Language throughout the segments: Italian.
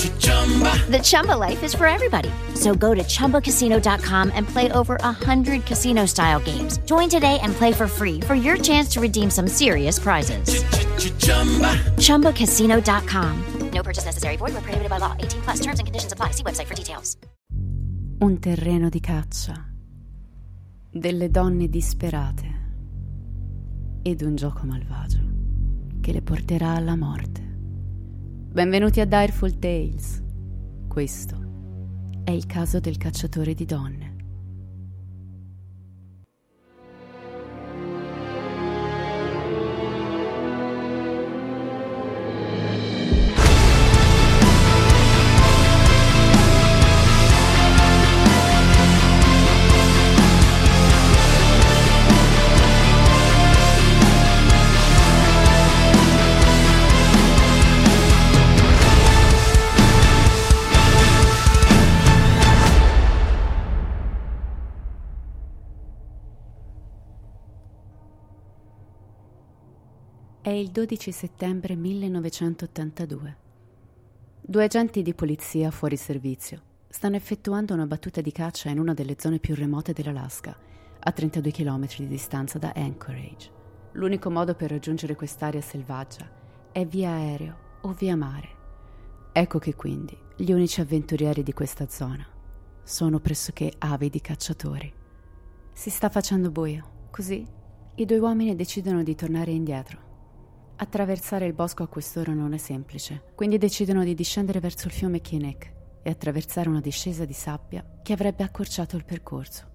The Chumba life is for everybody. So go to ChumbaCasino.com and play over 100 casino-style games. Join today and play for free for your chance to redeem some serious prizes. ChumbaCasino.com. No purchase necessary. Void where prohibited by law. 18 plus. Terms and conditions apply. See website for details. Un terreno di caccia, delle donne disperate ed un gioco malvagio che le porterà alla morte. Benvenuti a Direful Tales. Questo è il caso del cacciatore di donne. Il 12 settembre 1982. Due agenti di polizia fuori servizio stanno effettuando una battuta di caccia in una delle zone più remote dell'Alaska, a 32 km di distanza da Anchorage. L'unico modo per raggiungere quest'area selvaggia è via aereo o via mare. Ecco che quindi gli unici avventurieri di questa zona sono pressoché avidi cacciatori. Si sta facendo buio, così i due uomini decidono di tornare indietro. Attraversare il bosco a quest'ora non è semplice, quindi decidono di discendere verso il fiume Kinnick e attraversare una discesa di sabbia che avrebbe accorciato il percorso.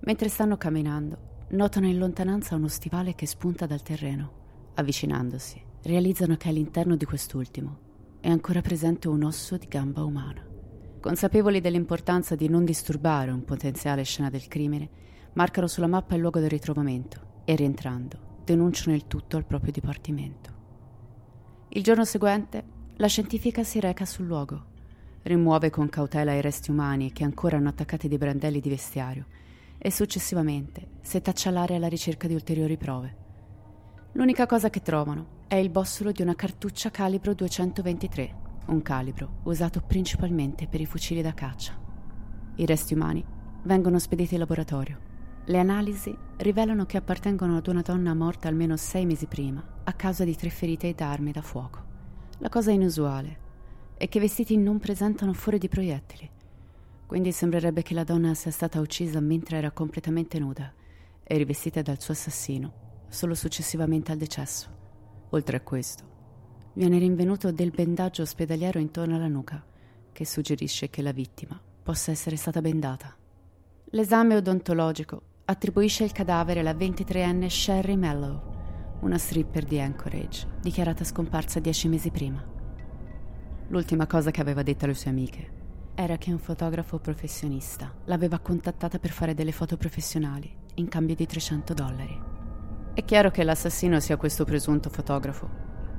Mentre stanno camminando, notano in lontananza uno stivale che spunta dal terreno. Avvicinandosi, realizzano che all'interno di quest'ultimo è ancora presente un osso di gamba umana. Consapevoli dell'importanza di non disturbare un potenziale scena del crimine, marcano sulla mappa il luogo del ritrovamento e rientrando denunciano il tutto al proprio dipartimento. Il giorno seguente la scientifica si reca sul luogo, rimuove con cautela i resti umani che ancora hanno attaccati dei brandelli di vestiario e successivamente setaccia l'area alla ricerca di ulteriori prove. L'unica cosa che trovano è il bossolo di una cartuccia calibro 223, un calibro usato principalmente per i fucili da caccia. I resti umani vengono spediti in laboratorio. Le analisi rivelano che appartengono ad una donna morta almeno sei mesi prima a causa di tre ferite da armi da fuoco. La cosa inusuale è che i vestiti non presentano fori di proiettili, quindi sembrerebbe che la donna sia stata uccisa mentre era completamente nuda e rivestita dal suo assassino solo successivamente al decesso. Oltre a questo, viene rinvenuto del bendaggio ospedaliero intorno alla nuca, che suggerisce che la vittima possa essere stata bendata. L'esame odontologico attribuisce il cadavere alla 23enne Sherry Mellow, una stripper di Anchorage, dichiarata scomparsa dieci mesi prima. L'ultima cosa che aveva detto alle sue amiche era che un fotografo professionista l'aveva contattata per fare delle foto professionali in cambio di 300 dollari. È chiaro che l'assassino sia questo presunto fotografo,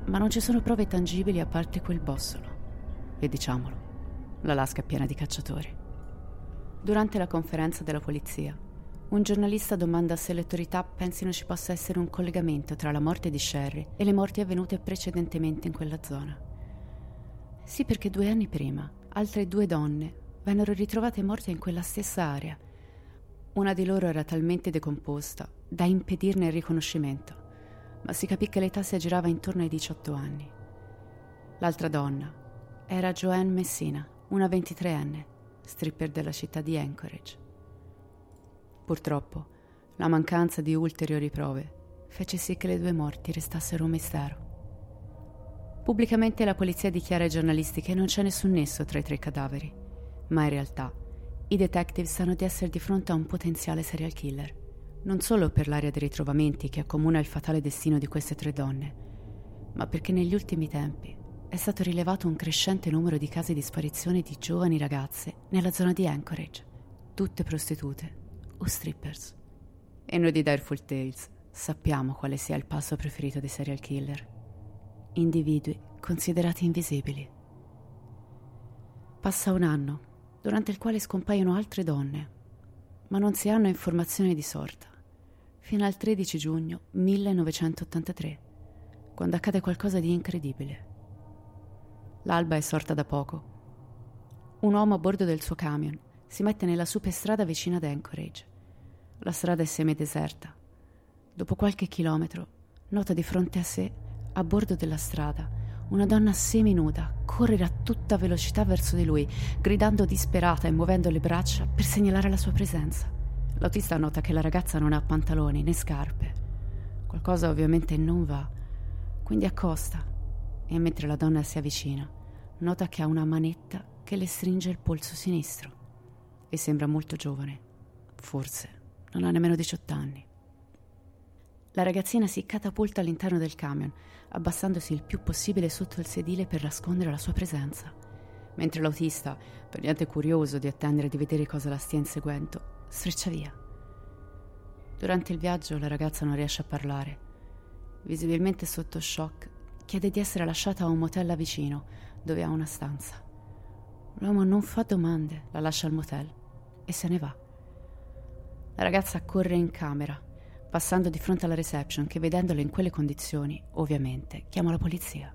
ma non ci sono prove tangibili a parte quel bossolo. E diciamolo, l'Alaska è piena di cacciatori. Durante la conferenza della polizia, un giornalista domanda se le autorità pensino ci possa essere un collegamento tra la morte di Sherry e le morti avvenute precedentemente in quella zona. Sì, perché due anni prima altre due donne vennero ritrovate morte in quella stessa area. Una di loro era talmente decomposta da impedirne il riconoscimento, ma si capì che l'età si aggirava intorno ai 18 anni. L'altra donna era Joanne Messina, una 23enne, stripper della città di Anchorage. Purtroppo, la mancanza di ulteriori prove fece sì che le due morti restassero un mistero. Pubblicamente la polizia dichiara ai giornalisti che non c'è nessun nesso tra i tre cadaveri, ma in realtà i detective sanno di essere di fronte a un potenziale serial killer, non solo per l'area dei ritrovamenti che accomuna il fatale destino di queste tre donne, ma perché negli ultimi tempi è stato rilevato un crescente numero di casi di sparizione di giovani ragazze nella zona di Anchorage, tutte prostitute o strippers. E noi di Direful Tales sappiamo quale sia il passo preferito dei serial killer. Individui considerati invisibili. Passa un anno, durante il quale scompaiono altre donne, ma non si hanno informazioni di sorta, fino al 13 giugno 1983, quando accade qualcosa di incredibile. L'alba è sorta da poco. Un uomo a bordo del suo camion si mette nella superstrada vicina ad Anchorage. La strada è semideserta. Dopo qualche chilometro, nota di fronte a sé, a bordo della strada, una donna seminuda correre a tutta velocità verso di lui, gridando disperata e muovendo le braccia per segnalare la sua presenza. L'autista nota che la ragazza non ha pantaloni né scarpe. Qualcosa ovviamente non va, quindi accosta e mentre la donna si avvicina, nota che ha una manetta che le stringe il polso sinistro e sembra molto giovane. Forse non ha nemmeno 18 anni. La ragazzina si catapulta all'interno del camion, abbassandosi il più possibile sotto il sedile per nascondere la sua presenza, mentre l'autista, per niente curioso di attendere di vedere cosa la stia inseguendo, sfreccia via. Durante il viaggio la ragazza non riesce a parlare. Visibilmente sotto shock, chiede di essere lasciata a un motel vicino, dove ha una stanza. L'uomo non fa domande, la lascia al motel e se ne va. La ragazza corre in camera, passando di fronte alla reception che vedendolo in quelle condizioni, ovviamente, chiama la polizia.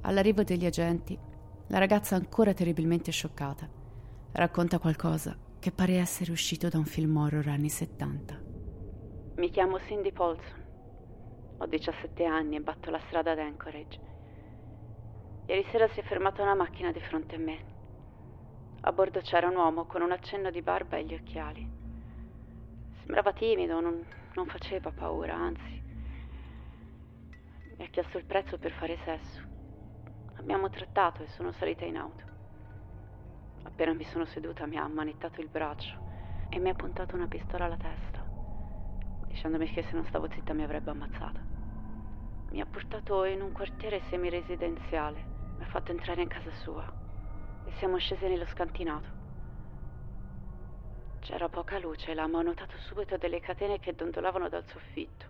All'arrivo degli agenti, la ragazza ancora terribilmente scioccata racconta qualcosa che pare essere uscito da un film horror anni 70. Mi chiamo Cindy Paulson. Ho 17 anni e batto la strada ad Anchorage. Ieri sera si è fermata una macchina di fronte a me. A bordo c'era un uomo con un accenno di barba e gli occhiali. Sembrava timido, non, non faceva paura, anzi. Mi ha chiesto il prezzo per fare sesso. Abbiamo trattato e sono salita in auto. Appena mi sono seduta mi ha ammanettato il braccio e mi ha puntato una pistola alla testa, dicendomi che se non stavo zitta mi avrebbe ammazzata. Mi ha portato in un quartiere semiresidenziale, mi ha fatto entrare in casa sua e siamo scesi nello scantinato. C'era poca luce, l'amo notato subito delle catene che dondolavano dal soffitto.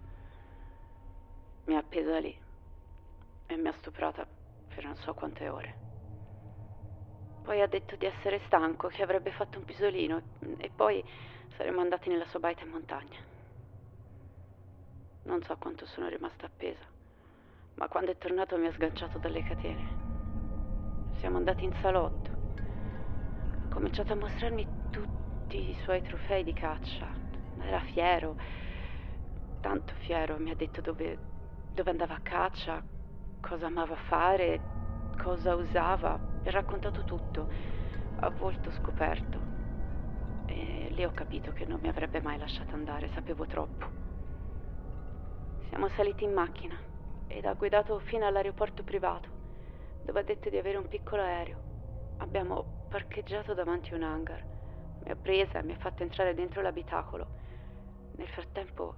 Mi ha appesa lì e mi ha stuprata per non so quante ore. Poi ha detto di essere stanco, che avrebbe fatto un pisolino e poi saremmo andati nella sua baita in montagna. Non so quanto sono rimasta appesa, ma quando è tornato mi ha sganciato dalle catene. Siamo andati in salotto. Ha cominciato a mostrarmi i suoi trofei di caccia. Era fiero, tanto fiero, mi ha detto dove, dove andava a caccia, cosa amava fare, cosa usava, mi ha raccontato tutto, a volto scoperto. E lì ho capito che non mi avrebbe mai lasciato andare, sapevo troppo. Siamo saliti in macchina ed ha guidato fino all'aeroporto privato, dove ha detto di avere un piccolo aereo. Abbiamo parcheggiato davanti a un hangar mi ha presa e mi ha fatto entrare dentro l'abitacolo. Nel frattempo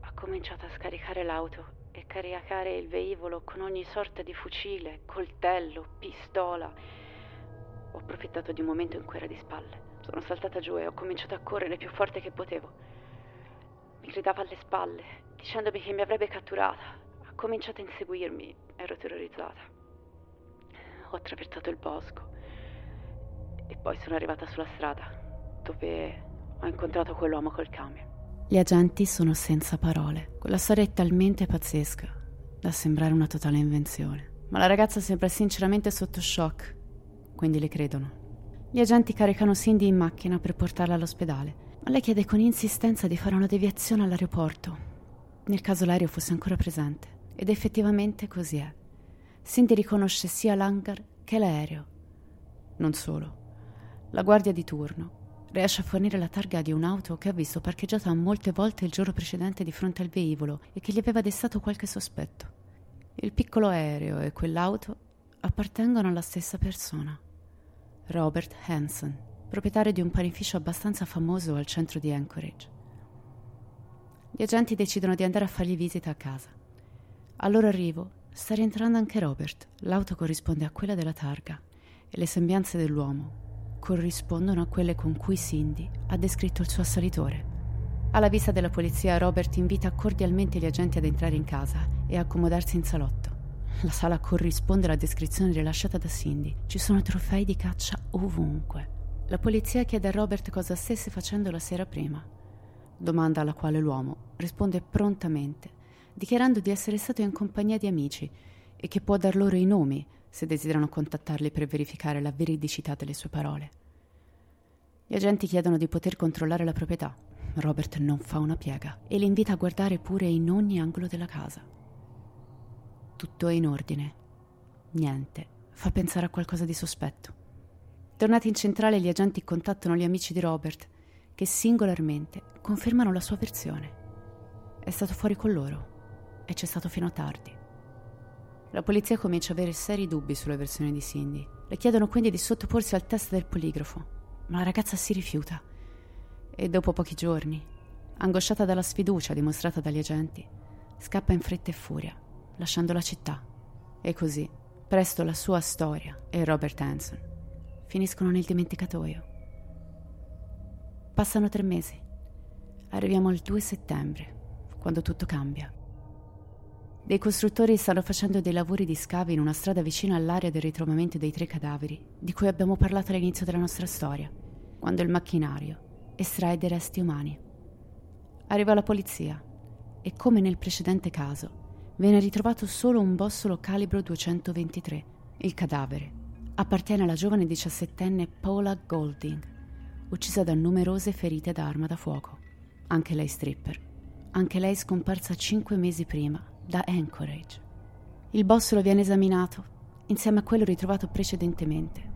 ha cominciato a scaricare l'auto e caricare il velivolo con ogni sorta di fucile, coltello, pistola. Ho approfittato di un momento in cui era di spalle. Sono saltata giù e ho cominciato a correre più forte che potevo. Mi gridava alle spalle, dicendomi che mi avrebbe catturata. Ha cominciato a inseguirmi. Ero terrorizzata. Ho attraversato il bosco e poi sono arrivata sulla strada dove ho incontrato quell'uomo col camion. Gli agenti sono senza parole. Quella storia è talmente pazzesca da sembrare una totale invenzione. Ma la ragazza sembra sinceramente sotto shock quindi le credono. Gli agenti caricano Cindy in macchina per portarla all'ospedale, ma lei chiede con insistenza di fare una deviazione all'aeroporto, nel caso l'aereo fosse ancora presente. Ed effettivamente così è. Cindy riconosce sia l'hangar che l'aereo. Non solo. La guardia di turno riesce a fornire la targa di un'auto che ha visto parcheggiata molte volte il giorno precedente di fronte al velivolo e che gli aveva destato qualche sospetto. Il piccolo aereo e quell'auto appartengono alla stessa persona, Robert Hanson, proprietario di un panificio abbastanza famoso al centro di Anchorage. Gli agenti decidono di andare a fargli visita a casa. Al loro arrivo sta rientrando anche Robert, l'auto corrisponde a quella della targa e le sembianze dell'uomo corrispondono a quelle con cui Cindy ha descritto il suo assalitore. Alla vista della polizia, Robert invita cordialmente gli agenti ad entrare in casa e accomodarsi in salotto. La sala corrisponde alla descrizione rilasciata da Cindy. Ci sono trofei di caccia ovunque. La polizia chiede a Robert cosa stesse facendo la sera prima. Domanda alla quale l'uomo risponde prontamente, dichiarando di essere stato in compagnia di amici e che può dar loro i nomi se desiderano contattarli per verificare la veridicità delle sue parole. Gli agenti chiedono di poter controllare la proprietà. Robert non fa una piega e li invita a guardare pure in ogni angolo della casa. Tutto è in ordine. Niente fa pensare a qualcosa di sospetto. Tornati in centrale, gli agenti contattano gli amici di Robert, che singolarmente confermano la sua versione. È stato fuori con loro e c'è stato fino a tardi. La polizia comincia a avere seri dubbi sulla versione di Cindy. Le chiedono quindi di sottoporsi al test del poligrafo, ma la ragazza si rifiuta. E dopo pochi giorni, angosciata dalla sfiducia dimostrata dagli agenti, scappa in fretta e furia, lasciando la città. E così, presto la sua storia e Robert Hanson finiscono nel dimenticatoio. Passano tre mesi. Arriviamo al 2 settembre, quando tutto cambia. Dei costruttori stanno facendo dei lavori di scavi in una strada vicina all'area del ritrovamento dei tre cadaveri, di cui abbiamo parlato all'inizio della nostra storia, quando il macchinario estrae dei resti umani. Arriva la polizia e, come nel precedente caso, viene ritrovato solo un bossolo calibro 223. Il cadavere appartiene alla giovane diciassettenne Paula Golding, uccisa da numerose ferite da arma da fuoco. Anche lei stripper. Anche lei scomparsa cinque mesi prima da Anchorage. Il bossolo viene esaminato insieme a quello ritrovato precedentemente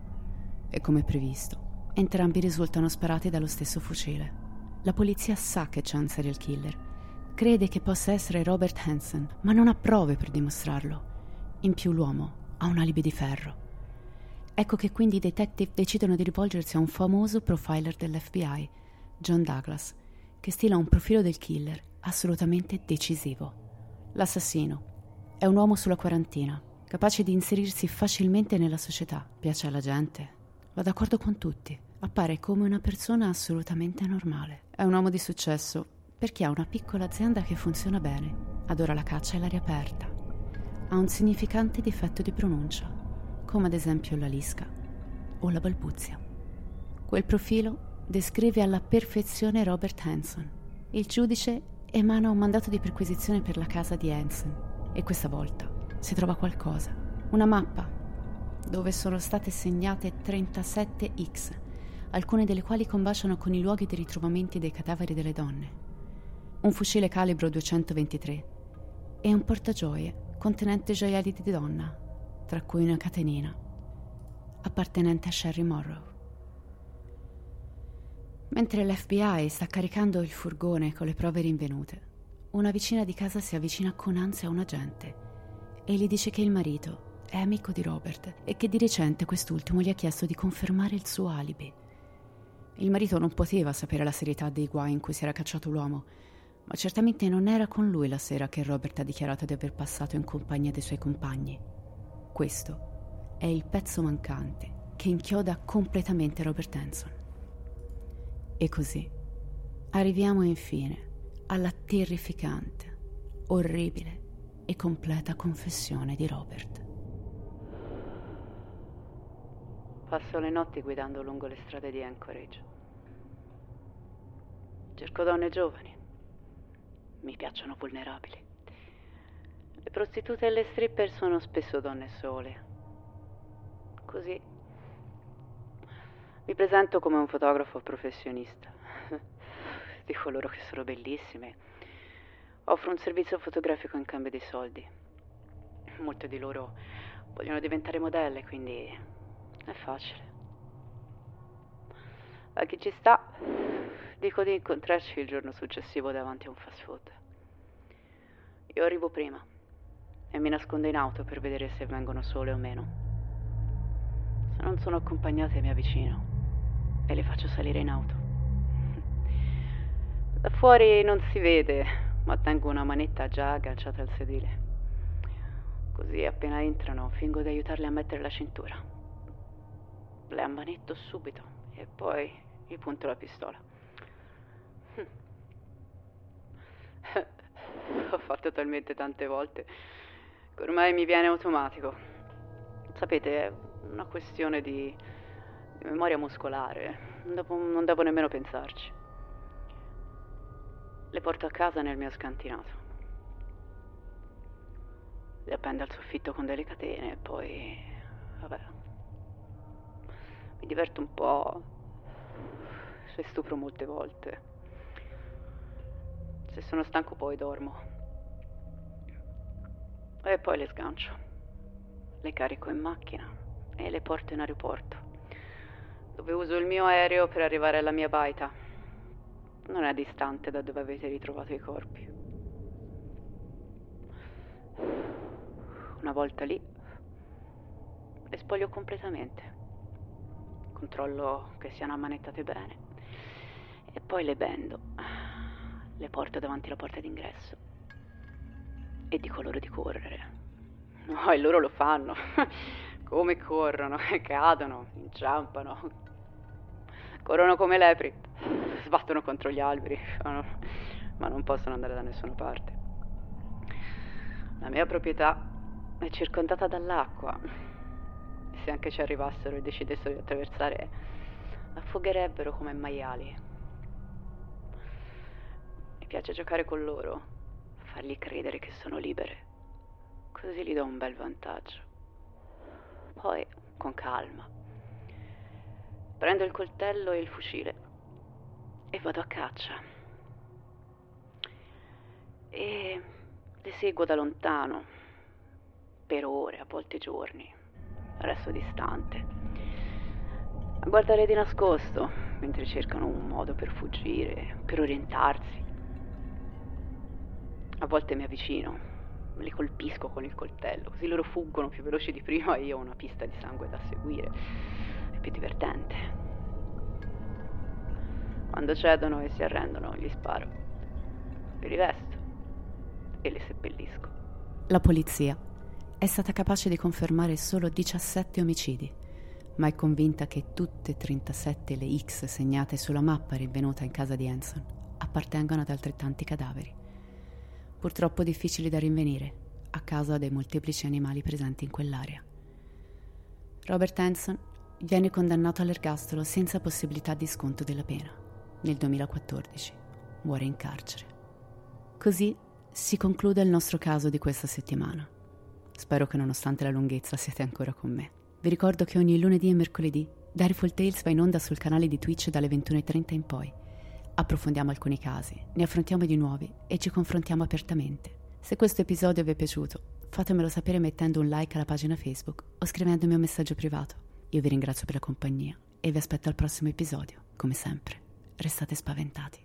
e come previsto entrambi risultano sparati dallo stesso fucile. La polizia sa che c'è un serial killer, crede che possa essere Robert Hansen, ma non ha prove per dimostrarlo. In più l'uomo ha un alibi di ferro. Ecco che quindi i detective decidono di rivolgersi a un famoso profiler dell'FBI, John Douglas, che stila un profilo del killer assolutamente decisivo. L'assassino è un uomo sulla quarantina, capace di inserirsi facilmente nella società, piace alla gente, va d'accordo con tutti, appare come una persona assolutamente normale. È un uomo di successo perché ha una piccola azienda che funziona bene, adora la caccia e l'aria aperta, ha un significante difetto di pronuncia, come ad esempio la lisca o la balbuzia. Quel profilo descrive alla perfezione Robert Hanson. Il giudice emana un mandato di perquisizione per la casa di Hansen e questa volta si trova qualcosa. Una mappa dove sono state segnate 37 X, alcune delle quali combaciano con i luoghi di ritrovamenti dei cadaveri delle donne. Un fucile calibro 223 e un portagioie contenente gioielli di donna, tra cui una catenina appartenente a Sherry Morrow. Mentre l'FBI sta caricando il furgone con le prove rinvenute, una vicina di casa si avvicina con ansia a un agente e gli dice che il marito è amico di Robert e che di recente quest'ultimo gli ha chiesto di confermare il suo alibi. Il marito non poteva sapere la serietà dei guai in cui si era cacciato l'uomo, ma certamente non era con lui la sera che Robert ha dichiarato di aver passato in compagnia dei suoi compagni. Questo è il pezzo mancante che inchioda completamente Robert Hanson. E così arriviamo infine alla terrificante, orribile e completa confessione di Robert. Passo le notti guidando lungo le strade di Anchorage. Cerco donne giovani. Mi piacciono vulnerabili. Le prostitute e le stripper sono spesso donne sole. Così Mi presento come un fotografo professionista. Dico loro che sono bellissime. Offro un servizio fotografico in cambio di soldi. Molte di loro vogliono diventare modelle, quindi è facile. A chi ci sta, dico di incontrarci il giorno successivo davanti a un fast food. Io arrivo prima e mi nascondo in auto per vedere se vengono sole o meno. Se non sono accompagnate mi avvicino e le faccio salire in auto. Da fuori non si vede, ma tengo una manetta già agganciata al sedile. Così appena entrano fingo di aiutarle a mettere la cintura. Le ammanetto subito e poi gli punto la pistola. Ho fatto talmente tante volte che ormai mi viene automatico. Sapete, è una questione di memoria muscolare, non devo, non devo nemmeno pensarci. Le porto a casa nel mio scantinato. Le appendo al soffitto con delle catene e poi... vabbè. Mi diverto un po'. Se stupro molte volte. Se sono stanco poi dormo. E poi le sgancio. Le carico in macchina e le porto in aeroporto dove uso il mio aereo per arrivare alla mia baita. Non è distante da dove avete ritrovato i corpi. Una volta lì, le spoglio completamente. Controllo che siano ammanettate bene e poi le bendo. Le porto davanti alla porta d'ingresso e dico loro di correre. No, e loro lo fanno. Come corrono, cadono, inciampano, corrono come lepri, sbattono contro gli alberi, ma non possono andare da nessuna parte. La mia proprietà è circondata dall'acqua. Se anche ci arrivassero e decidessero di attraversare, affogherebbero come maiali. Mi piace giocare con loro, fargli credere che sono libere. Così gli do un bel vantaggio. Poi, con calma, Prendo il coltello e il fucile e vado a caccia. E le seguo da lontano, per ore, a volte giorni. Resto distante, a guardare di nascosto mentre cercano un modo per fuggire, per orientarsi. A volte mi avvicino, li colpisco con il coltello, così loro fuggono più veloci di prima e io ho una pista di sangue da seguire più divertente. Quando cedono e si arrendono, gli sparo. Li rivesto e li seppellisco. La polizia è stata capace di confermare solo 17 omicidi, ma è convinta che tutte e 37 le X segnate sulla mappa rinvenuta in casa di Hanson appartengano ad altrettanti cadaveri. Purtroppo difficili da rinvenire a causa dei molteplici animali presenti in quell'area. Robert Hanson viene condannato all'ergastolo senza possibilità di sconto della pena. Nel 2014 muore in carcere. Così si conclude il nostro caso di questa settimana. Spero che nonostante la lunghezza siete ancora con me. Vi ricordo che ogni lunedì e mercoledì Dariful Tales va in onda sul canale di Twitch dalle 21.30 in poi. Approfondiamo alcuni casi, ne affrontiamo di nuovi e ci confrontiamo apertamente. Se questo episodio vi è piaciuto, fatemelo sapere mettendo un like alla pagina Facebook o scrivendomi un messaggio privato. Io vi ringrazio per la compagnia e vi aspetto al prossimo episodio. Come sempre, restate spaventati.